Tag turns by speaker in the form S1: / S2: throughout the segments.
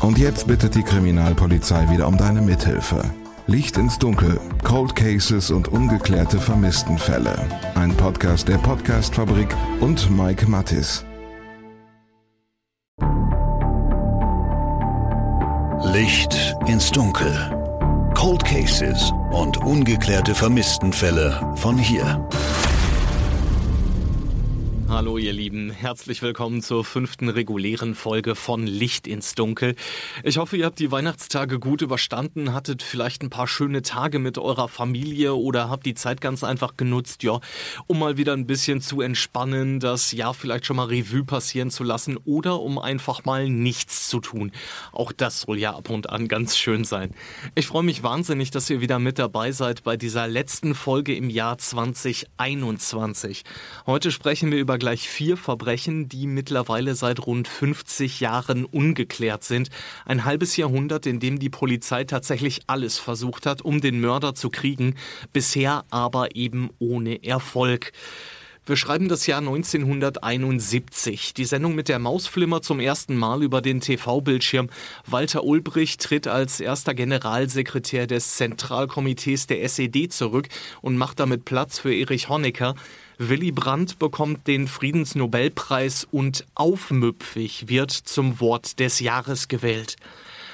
S1: Und jetzt bittet die Kriminalpolizei wieder um deine Mithilfe. Licht ins Dunkel, Cold Cases und ungeklärte Vermisstenfälle. Ein Podcast der Podcastfabrik und Mike Mattis.
S2: Licht ins Dunkel. Cold Cases und ungeklärte Vermisstenfälle von hier.
S3: Hallo ihr Lieben, herzlich willkommen zur fünften regulären Folge von Licht ins Dunkel. Ich hoffe, ihr habt die Weihnachtstage gut überstanden, hattet vielleicht ein paar schöne Tage mit eurer Familie oder habt die Zeit ganz einfach genutzt, ja, um mal wieder ein bisschen zu entspannen, das Jahr vielleicht schon mal Revue passieren zu lassen oder um einfach mal nichts zu tun. Auch das soll ja ab und an ganz schön sein. Ich freue mich wahnsinnig, dass ihr wieder mit dabei seid bei dieser letzten Folge im Jahr 2021. Heute sprechen wir über gleich vier Verbrechen, die mittlerweile seit rund 50 Jahren ungeklärt sind. Ein halbes Jahrhundert, in dem die Polizei tatsächlich alles versucht hat, um den Mörder zu kriegen, bisher aber eben ohne Erfolg. Wir schreiben das Jahr 1971. Die Sendung mit der Mausflimmer zum ersten Mal über den TV-Bildschirm. Walter Ulbricht tritt als erster Generalsekretär des Zentralkomitees der SED zurück und macht damit Platz für Erich Honecker. Willy Brandt bekommt den Friedensnobelpreis und aufmüpfig wird zum Wort des Jahres gewählt.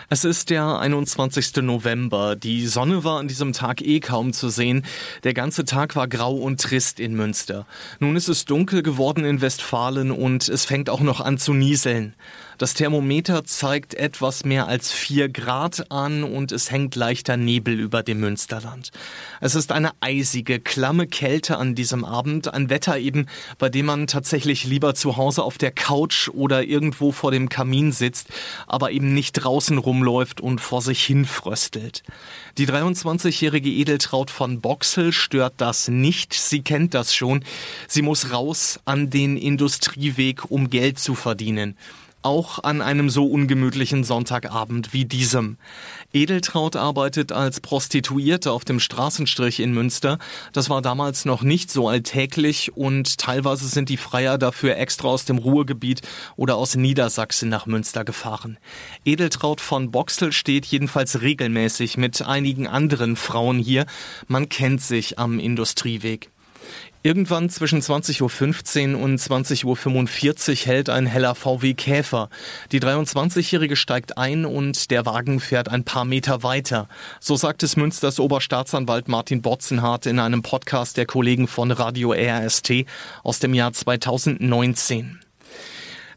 S3: Es ist der 21. November. Die Sonne war an diesem Tag eh kaum zu sehen. Der ganze Tag war grau und trist in Münster. Nun ist es dunkel geworden in Westfalen und es fängt auch noch an zu nieseln. Das Thermometer zeigt etwas mehr als vier Grad an und es hängt leichter Nebel über dem Münsterland. Es ist eine eisige, klamme Kälte an diesem Abend, ein Wetter eben, bei dem man tatsächlich lieber zu Hause auf der Couch oder irgendwo vor dem Kamin sitzt, aber eben nicht draußen rumläuft und vor sich hin fröstelt. Die 23-jährige Edeltraut von Boxel stört das nicht. Sie kennt das schon. Sie muss raus an den Industrieweg, um Geld zu verdienen auch an einem so ungemütlichen Sonntagabend wie diesem. Edeltraut arbeitet als Prostituierte auf dem Straßenstrich in Münster. Das war damals noch nicht so alltäglich und teilweise sind die Freier dafür extra aus dem Ruhrgebiet oder aus Niedersachsen nach Münster gefahren. Edeltraut von Boxel steht jedenfalls regelmäßig mit einigen anderen Frauen hier. Man kennt sich am Industrieweg. Irgendwann zwischen 20.15 Uhr und 20.45 Uhr hält ein heller VW Käfer. Die 23-Jährige steigt ein und der Wagen fährt ein paar Meter weiter. So sagt es Münsters Oberstaatsanwalt Martin Botzenhardt in einem Podcast der Kollegen von Radio RST aus dem Jahr 2019.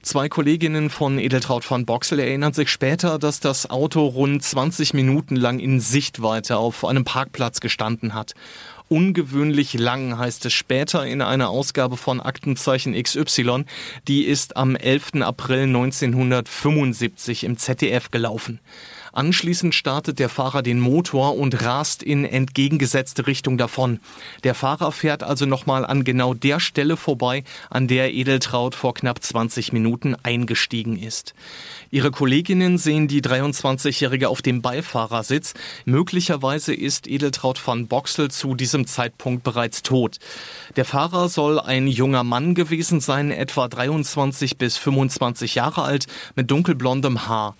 S3: Zwei Kolleginnen von Edeltraut von Boxel erinnern sich später, dass das Auto rund 20 Minuten lang in Sichtweite auf einem Parkplatz gestanden hat. Ungewöhnlich lang heißt es später in einer Ausgabe von Aktenzeichen XY. Die ist am 11. April 1975 im ZDF gelaufen. Anschließend startet der Fahrer den Motor und rast in entgegengesetzte Richtung davon. Der Fahrer fährt also nochmal an genau der Stelle vorbei, an der Edeltraut vor knapp 20 Minuten eingestiegen ist. Ihre Kolleginnen sehen die 23-Jährige auf dem Beifahrersitz. Möglicherweise ist Edeltraut van Boxel zu diesem Zeitpunkt bereits tot. Der Fahrer soll ein junger Mann gewesen sein, etwa 23 bis 25 Jahre alt, mit dunkelblondem Haar.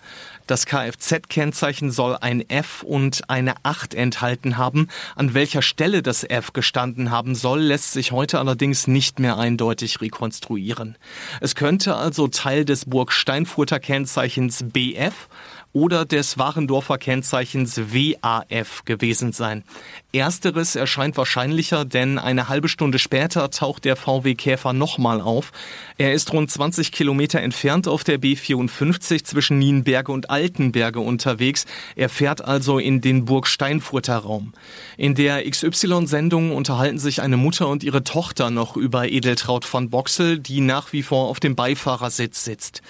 S3: Das Kfz-Kennzeichen soll ein F und eine 8 enthalten haben. An welcher Stelle das F gestanden haben soll, lässt sich heute allerdings nicht mehr eindeutig rekonstruieren. Es könnte also Teil des Burg-Steinfurter Kennzeichens BF oder des Warendorfer Kennzeichens WAF gewesen sein. Ersteres erscheint wahrscheinlicher, denn eine halbe Stunde später taucht der VW Käfer nochmal auf. Er ist rund 20 Kilometer entfernt auf der B54 zwischen Nienberge und Altenberge unterwegs. Er fährt also in den Burg-Steinfurter Raum. In der XY-Sendung unterhalten sich eine Mutter und ihre Tochter noch über Edeltraut von Boxel, die nach wie vor auf dem Beifahrersitz sitzt.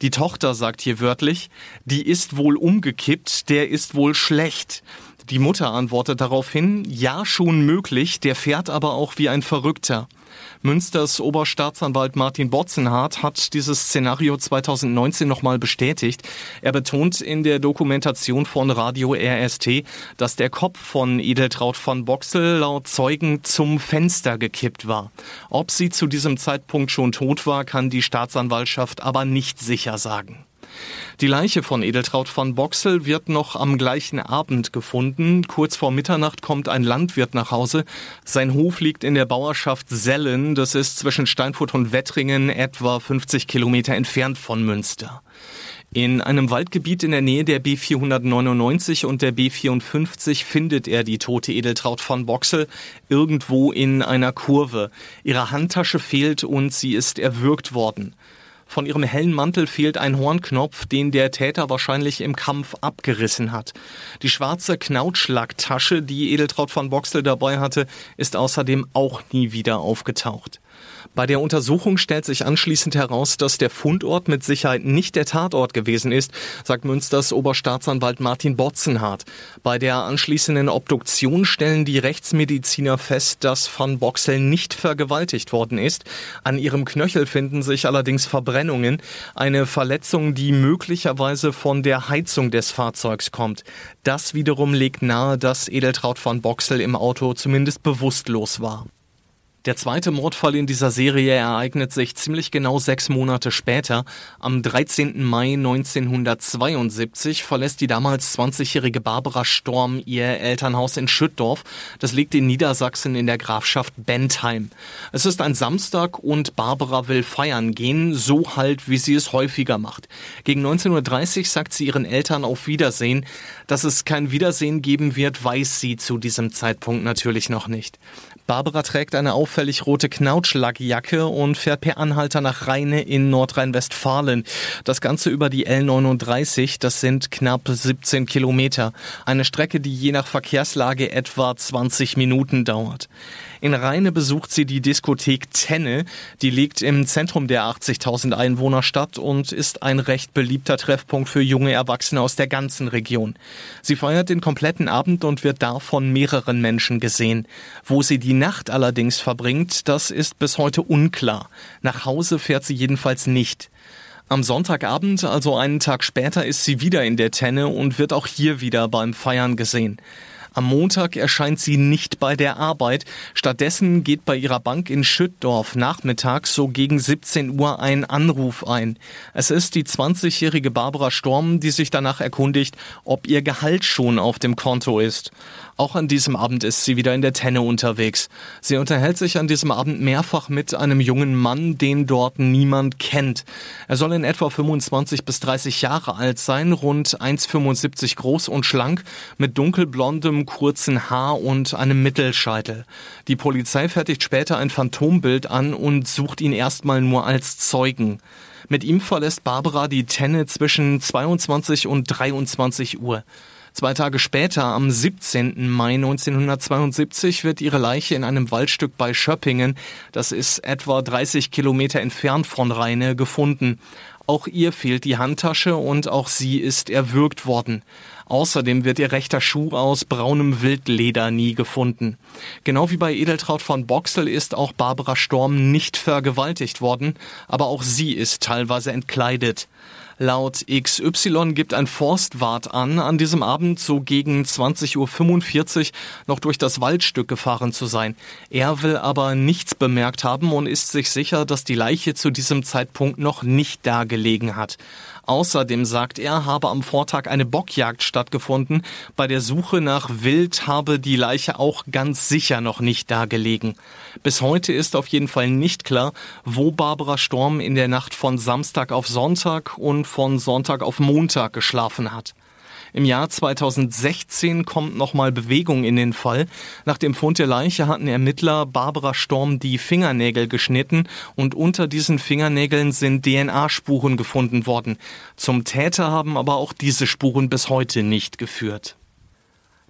S3: Die Tochter sagt hier wörtlich, die ist wohl umgekippt, der ist wohl schlecht. Die Mutter antwortet daraufhin, ja schon möglich, der fährt aber auch wie ein Verrückter. Münsters Oberstaatsanwalt Martin Botzenhardt hat dieses Szenario 2019 nochmal bestätigt. Er betont in der Dokumentation von Radio RST, dass der Kopf von Edeltraut von Boxel laut Zeugen zum Fenster gekippt war. Ob sie zu diesem Zeitpunkt schon tot war, kann die Staatsanwaltschaft aber nicht sicher sagen. Die Leiche von Edeltraut von Boxel wird noch am gleichen Abend gefunden. Kurz vor Mitternacht kommt ein Landwirt nach Hause. Sein Hof liegt in der Bauerschaft Sellen. Das ist zwischen Steinfurt und Wettringen etwa 50 Kilometer entfernt von Münster. In einem Waldgebiet in der Nähe der B499 und der B54 findet er die tote Edeltraut von Boxel irgendwo in einer Kurve. Ihre Handtasche fehlt und sie ist erwürgt worden. Von ihrem hellen Mantel fehlt ein Hornknopf, den der Täter wahrscheinlich im Kampf abgerissen hat. Die schwarze Knautschlacktasche, die Edeltraut von Boxel dabei hatte, ist außerdem auch nie wieder aufgetaucht. Bei der Untersuchung stellt sich anschließend heraus, dass der Fundort mit Sicherheit nicht der Tatort gewesen ist, sagt Münsters Oberstaatsanwalt Martin Botzenhardt. Bei der anschließenden Obduktion stellen die Rechtsmediziner fest, dass Van Boxel nicht vergewaltigt worden ist. An ihrem Knöchel finden sich allerdings Verbrennungen, eine Verletzung, die möglicherweise von der Heizung des Fahrzeugs kommt. Das wiederum legt nahe, dass Edeltraut von Boxel im Auto zumindest bewusstlos war. Der zweite Mordfall in dieser Serie ereignet sich ziemlich genau sechs Monate später. Am 13. Mai 1972 verlässt die damals 20-jährige Barbara Storm ihr Elternhaus in Schüttdorf. Das liegt in Niedersachsen in der Grafschaft Bentheim. Es ist ein Samstag und Barbara will feiern gehen, so halt, wie sie es häufiger macht. Gegen 19.30 Uhr sagt sie ihren Eltern auf Wiedersehen. Dass es kein Wiedersehen geben wird, weiß sie zu diesem Zeitpunkt natürlich noch nicht. Barbara trägt eine auffällig rote Knautschlackjacke und fährt per Anhalter nach Rheine in Nordrhein-Westfalen. Das Ganze über die L39, das sind knapp 17 Kilometer. Eine Strecke, die je nach Verkehrslage etwa 20 Minuten dauert. In Rheine besucht sie die Diskothek Tenne. Die liegt im Zentrum der 80.000 Einwohnerstadt und ist ein recht beliebter Treffpunkt für junge Erwachsene aus der ganzen Region. Sie feiert den kompletten Abend und wird da von mehreren Menschen gesehen. Wo sie die Nacht allerdings verbringt, das ist bis heute unklar. Nach Hause fährt sie jedenfalls nicht. Am Sonntagabend, also einen Tag später, ist sie wieder in der Tenne und wird auch hier wieder beim Feiern gesehen. Am Montag erscheint sie nicht bei der Arbeit. Stattdessen geht bei ihrer Bank in Schüttdorf nachmittags so gegen 17 Uhr ein Anruf ein. Es ist die 20-jährige Barbara Storm, die sich danach erkundigt, ob ihr Gehalt schon auf dem Konto ist. Auch an diesem Abend ist sie wieder in der Tenne unterwegs. Sie unterhält sich an diesem Abend mehrfach mit einem jungen Mann, den dort niemand kennt. Er soll in etwa 25 bis 30 Jahre alt sein, rund 1,75 groß und schlank, mit dunkelblondem, kurzen Haar und einem Mittelscheitel. Die Polizei fertigt später ein Phantombild an und sucht ihn erstmal nur als Zeugen. Mit ihm verlässt Barbara die Tenne zwischen 22 und 23 Uhr. Zwei Tage später, am 17. Mai 1972, wird ihre Leiche in einem Waldstück bei Schöppingen, das ist etwa 30 Kilometer entfernt von Rheine, gefunden. Auch ihr fehlt die Handtasche und auch sie ist erwürgt worden. Außerdem wird ihr rechter Schuh aus braunem Wildleder nie gefunden. Genau wie bei Edeltraut von Boxel ist auch Barbara Storm nicht vergewaltigt worden, aber auch sie ist teilweise entkleidet. Laut XY gibt ein Forstwart an, an diesem Abend so gegen 20.45 Uhr noch durch das Waldstück gefahren zu sein. Er will aber nichts bemerkt haben und ist sich sicher, dass die Leiche zu diesem Zeitpunkt noch nicht da gelegen hat. Außerdem sagt er, habe am Vortag eine Bockjagd stattgefunden. Bei der Suche nach Wild habe die Leiche auch ganz sicher noch nicht da gelegen. Bis heute ist auf jeden Fall nicht klar, wo Barbara Storm in der Nacht von Samstag auf Sonntag und von Sonntag auf Montag geschlafen hat. Im Jahr 2016 kommt nochmal Bewegung in den Fall. Nach dem Fund der Leiche hatten Ermittler Barbara Storm die Fingernägel geschnitten und unter diesen Fingernägeln sind DNA-Spuren gefunden worden. Zum Täter haben aber auch diese Spuren bis heute nicht geführt.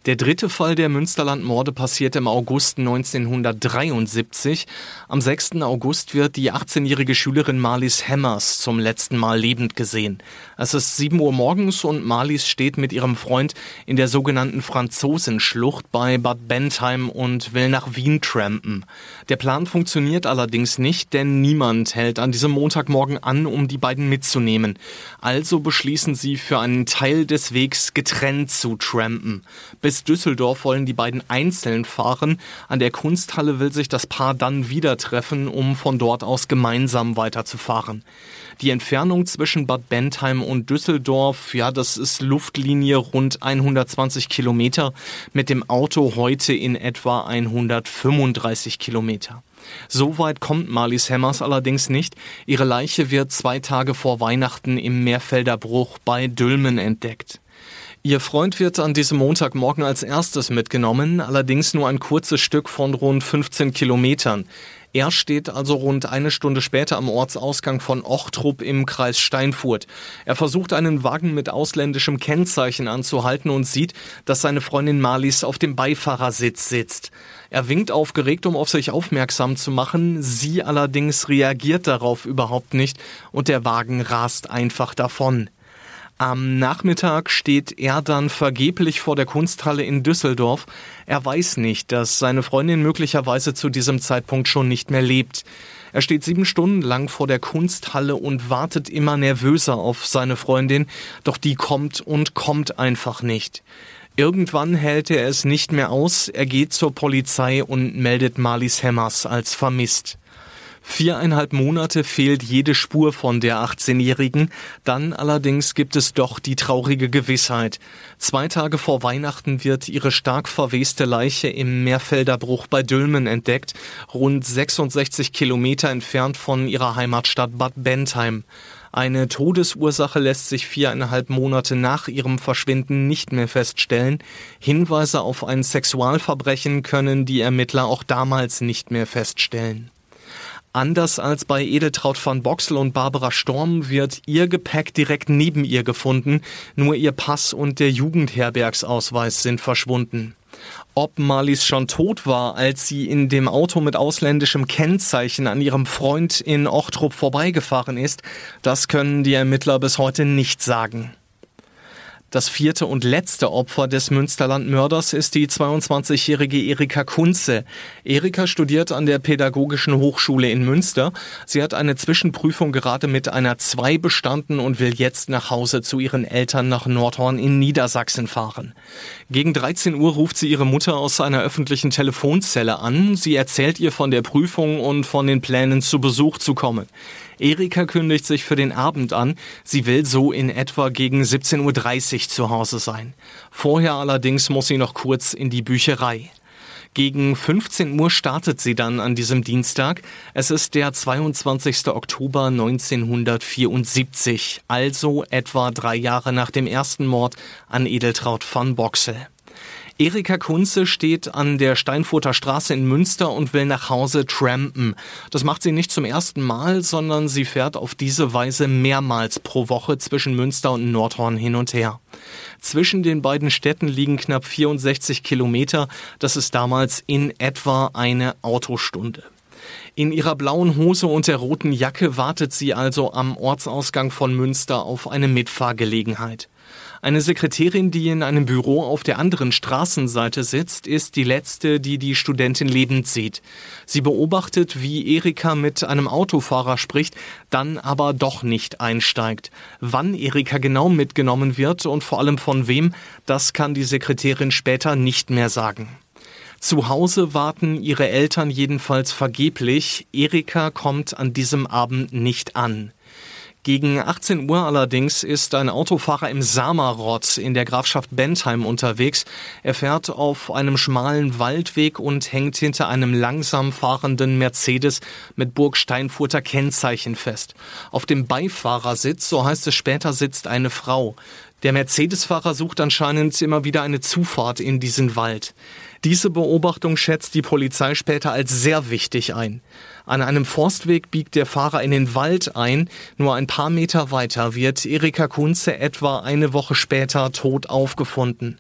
S3: Der dritte Fall der Münsterland-Morde passiert im August 1973. Am 6. August wird die 18-jährige Schülerin Marlies Hemmers zum letzten Mal lebend gesehen. Es ist 7 Uhr morgens und Marlies steht mit ihrem Freund in der sogenannten Franzosenschlucht bei Bad Bentheim und will nach Wien trampen. Der Plan funktioniert allerdings nicht, denn niemand hält an diesem Montagmorgen an, um die beiden mitzunehmen. Also beschließen sie für einen Teil des Wegs getrennt zu trampen. Bis Düsseldorf wollen die beiden einzeln fahren. An der Kunsthalle will sich das Paar dann wieder treffen, um von dort aus gemeinsam weiterzufahren. Die Entfernung zwischen Bad Bentheim und Düsseldorf, ja, das ist Luftlinie rund 120 Kilometer, mit dem Auto heute in etwa 135 Kilometer. So weit kommt Marlies Hemmers allerdings nicht. Ihre Leiche wird zwei Tage vor Weihnachten im Meerfelder Bruch bei Dülmen entdeckt. Ihr Freund wird an diesem Montagmorgen als erstes mitgenommen, allerdings nur ein kurzes Stück von rund 15 Kilometern. Er steht also rund eine Stunde später am Ortsausgang von Ochtrup im Kreis Steinfurt. Er versucht einen Wagen mit ausländischem Kennzeichen anzuhalten und sieht, dass seine Freundin Marlies auf dem Beifahrersitz sitzt. Er winkt aufgeregt, um auf sich aufmerksam zu machen. Sie allerdings reagiert darauf überhaupt nicht und der Wagen rast einfach davon. Am Nachmittag steht er dann vergeblich vor der Kunsthalle in Düsseldorf. Er weiß nicht, dass seine Freundin möglicherweise zu diesem Zeitpunkt schon nicht mehr lebt. Er steht sieben Stunden lang vor der Kunsthalle und wartet immer nervöser auf seine Freundin, doch die kommt und kommt einfach nicht. Irgendwann hält er es nicht mehr aus, er geht zur Polizei und meldet Marlies Hemmers als vermisst. Viereinhalb Monate fehlt jede Spur von der 18-Jährigen. Dann allerdings gibt es doch die traurige Gewissheit. Zwei Tage vor Weihnachten wird ihre stark verweste Leiche im Meerfelder Bruch bei Dülmen entdeckt, rund 66 Kilometer entfernt von ihrer Heimatstadt Bad Bentheim. Eine Todesursache lässt sich viereinhalb Monate nach ihrem Verschwinden nicht mehr feststellen. Hinweise auf ein Sexualverbrechen können die Ermittler auch damals nicht mehr feststellen. Anders als bei Edeltraut van Boxel und Barbara Storm wird ihr Gepäck direkt neben ihr gefunden, nur ihr Pass und der Jugendherbergsausweis sind verschwunden. Ob Marlies schon tot war, als sie in dem Auto mit ausländischem Kennzeichen an ihrem Freund in Ochtrup vorbeigefahren ist, das können die Ermittler bis heute nicht sagen. Das vierte und letzte Opfer des Münsterland-Mörders ist die 22-jährige Erika Kunze. Erika studiert an der Pädagogischen Hochschule in Münster. Sie hat eine Zwischenprüfung gerade mit einer 2 bestanden und will jetzt nach Hause zu ihren Eltern nach Nordhorn in Niedersachsen fahren. Gegen 13 Uhr ruft sie ihre Mutter aus einer öffentlichen Telefonzelle an. Sie erzählt ihr von der Prüfung und von den Plänen zu Besuch zu kommen. Erika kündigt sich für den Abend an. Sie will so in etwa gegen 17.30 Uhr zu Hause sein. Vorher allerdings muss sie noch kurz in die Bücherei. Gegen 15 Uhr startet sie dann an diesem Dienstag. Es ist der 22. Oktober 1974, also etwa drei Jahre nach dem ersten Mord an Edeltraut von Boxel. Erika Kunze steht an der Steinfurter Straße in Münster und will nach Hause trampen. Das macht sie nicht zum ersten Mal, sondern sie fährt auf diese Weise mehrmals pro Woche zwischen Münster und Nordhorn hin und her. Zwischen den beiden Städten liegen knapp 64 Kilometer. Das ist damals in etwa eine Autostunde. In ihrer blauen Hose und der roten Jacke wartet sie also am Ortsausgang von Münster auf eine Mitfahrgelegenheit. Eine Sekretärin, die in einem Büro auf der anderen Straßenseite sitzt, ist die letzte, die die Studentin lebend sieht. Sie beobachtet, wie Erika mit einem Autofahrer spricht, dann aber doch nicht einsteigt. Wann Erika genau mitgenommen wird und vor allem von wem, das kann die Sekretärin später nicht mehr sagen. Zu Hause warten ihre Eltern jedenfalls vergeblich. Erika kommt an diesem Abend nicht an. Gegen 18 Uhr allerdings ist ein Autofahrer im Samarot in der Grafschaft Bentheim unterwegs. Er fährt auf einem schmalen Waldweg und hängt hinter einem langsam fahrenden Mercedes mit Burgsteinfurter Kennzeichen fest. Auf dem Beifahrersitz, so heißt es später, sitzt eine Frau. Der Mercedes-Fahrer sucht anscheinend immer wieder eine Zufahrt in diesen Wald. Diese Beobachtung schätzt die Polizei später als sehr wichtig ein. An einem Forstweg biegt der Fahrer in den Wald ein. Nur ein paar Meter weiter wird Erika Kunze etwa eine Woche später tot aufgefunden.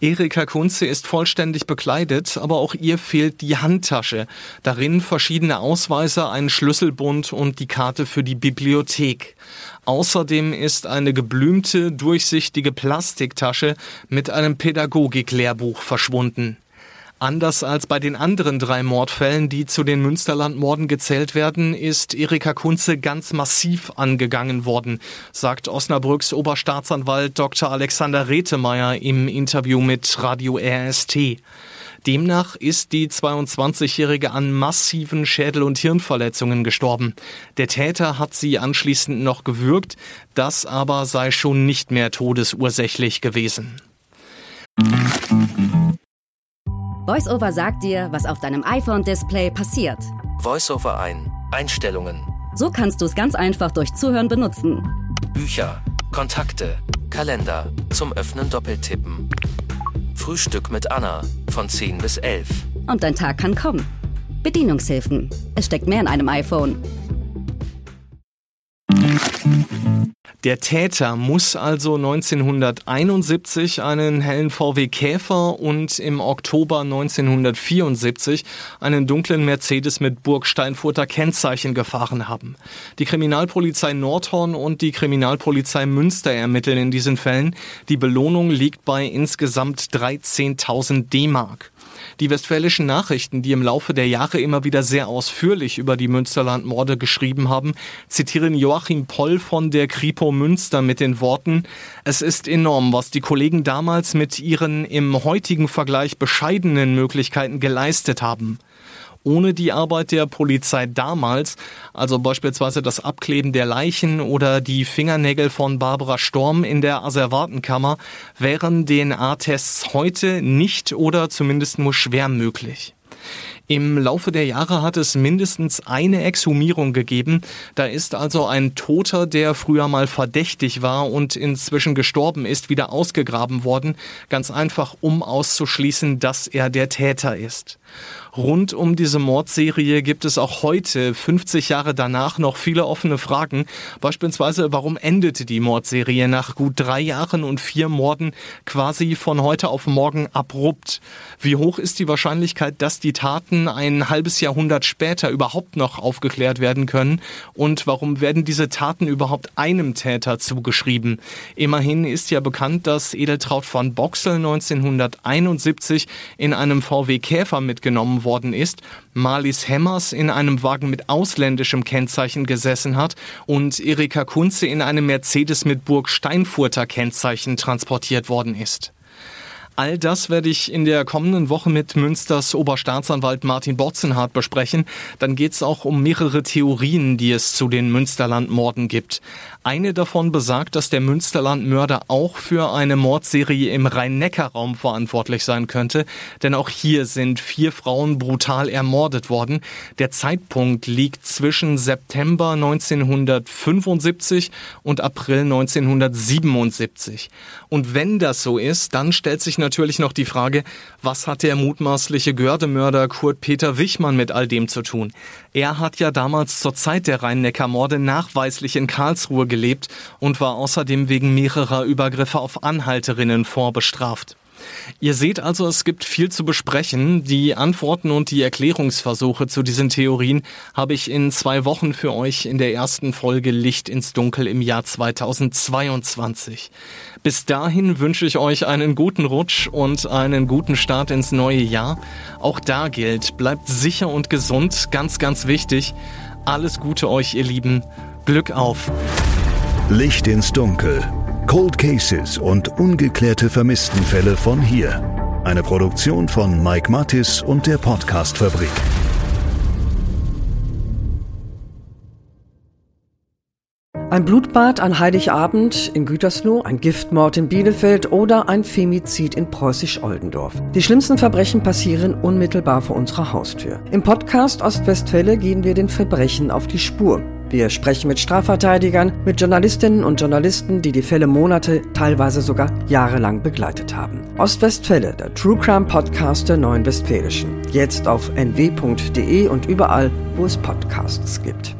S3: Erika Kunze ist vollständig bekleidet, aber auch ihr fehlt die Handtasche. Darin verschiedene Ausweise, ein Schlüsselbund und die Karte für die Bibliothek. Außerdem ist eine geblümte, durchsichtige Plastiktasche mit einem Pädagogiklehrbuch verschwunden. Anders als bei den anderen drei Mordfällen, die zu den Münsterlandmorden gezählt werden, ist Erika Kunze ganz massiv angegangen worden, sagt Osnabrücks Oberstaatsanwalt Dr. Alexander Rethemeyer im Interview mit Radio RST. Demnach ist die 22-Jährige an massiven Schädel- und Hirnverletzungen gestorben. Der Täter hat sie anschließend noch gewürgt, das aber sei schon nicht mehr todesursächlich gewesen.
S4: VoiceOver sagt dir, was auf deinem iPhone-Display passiert.
S5: VoiceOver ein. Einstellungen.
S4: So kannst du es ganz einfach durch Zuhören benutzen.
S5: Bücher, Kontakte, Kalender, zum Öffnen doppeltippen. Frühstück mit Anna von 10 bis 11.
S4: Und dein Tag kann kommen. Bedienungshilfen. Es steckt mehr in einem iPhone.
S3: Der Täter muss also 1971 einen hellen VW Käfer und im Oktober 1974 einen dunklen Mercedes mit Burgsteinfurter Kennzeichen gefahren haben. Die Kriminalpolizei Nordhorn und die Kriminalpolizei Münster ermitteln in diesen Fällen. Die Belohnung liegt bei insgesamt 13.000 D-Mark. Die westfälischen Nachrichten, die im Laufe der Jahre immer wieder sehr ausführlich über die Münsterland-Morde geschrieben haben, zitieren Joachim Poll von der Kripo Münster mit den Worten, es ist enorm, was die Kollegen damals mit ihren im heutigen Vergleich bescheidenen Möglichkeiten geleistet haben ohne die Arbeit der Polizei damals, also beispielsweise das Abkleben der Leichen oder die Fingernägel von Barbara Storm in der Asservatenkammer, wären DNA-Tests heute nicht oder zumindest nur schwer möglich. Im Laufe der Jahre hat es mindestens eine Exhumierung gegeben. Da ist also ein Toter, der früher mal verdächtig war und inzwischen gestorben ist, wieder ausgegraben worden, ganz einfach um auszuschließen, dass er der Täter ist. Rund um diese Mordserie gibt es auch heute, 50 Jahre danach, noch viele offene Fragen. Beispielsweise, warum endete die Mordserie nach gut drei Jahren und vier Morden quasi von heute auf morgen abrupt? Wie hoch ist die Wahrscheinlichkeit, dass die Taten ein halbes Jahrhundert später überhaupt noch aufgeklärt werden können? Und warum werden diese Taten überhaupt einem Täter zugeschrieben? Immerhin ist ja bekannt, dass Edeltraut von Boxel 1971 in einem VW Käfer mitgenommen worden ist, Marlies Hemmers in einem Wagen mit ausländischem Kennzeichen gesessen hat und Erika Kunze in einem Mercedes mit Burg Steinfurter Kennzeichen transportiert worden ist. All das werde ich in der kommenden Woche mit Münsters Oberstaatsanwalt Martin Botzenhardt besprechen. Dann geht es auch um mehrere Theorien, die es zu den Münsterlandmorden gibt. Eine davon besagt, dass der Münsterlandmörder auch für eine Mordserie im Rhein-Neckar-Raum verantwortlich sein könnte, denn auch hier sind vier Frauen brutal ermordet worden. Der Zeitpunkt liegt zwischen September 1975 und April 1977. Und wenn das so ist, dann stellt sich natürlich noch die Frage, was hat der mutmaßliche Gördemörder Kurt Peter Wichmann mit all dem zu tun? Er hat ja damals zur Zeit der Rhein-Neckar-Morde nachweislich in Karlsruhe gelebt und war außerdem wegen mehrerer Übergriffe auf Anhalterinnen vorbestraft. Ihr seht also, es gibt viel zu besprechen. Die Antworten und die Erklärungsversuche zu diesen Theorien habe ich in zwei Wochen für euch in der ersten Folge Licht ins Dunkel im Jahr 2022. Bis dahin wünsche ich euch einen guten Rutsch und einen guten Start ins neue Jahr. Auch da gilt, bleibt sicher und gesund, ganz, ganz wichtig. Alles Gute euch, ihr Lieben. Glück auf.
S2: Licht ins Dunkel. Cold Cases und ungeklärte Vermisstenfälle von hier. Eine Produktion von Mike Mattis und der Podcastfabrik.
S6: Ein Blutbad an Heiligabend in Gütersloh, ein Giftmord in Bielefeld oder ein Femizid in Preußisch-Oldendorf. Die schlimmsten Verbrechen passieren unmittelbar vor unserer Haustür. Im Podcast Ostwestfälle gehen wir den Verbrechen auf die Spur. Wir sprechen mit Strafverteidigern, mit Journalistinnen und Journalisten, die die Fälle Monate, teilweise sogar jahrelang begleitet haben. Ostwestfälle, der True Crime Podcast der Neuen Westfälischen. Jetzt auf nw.de und überall, wo es Podcasts gibt.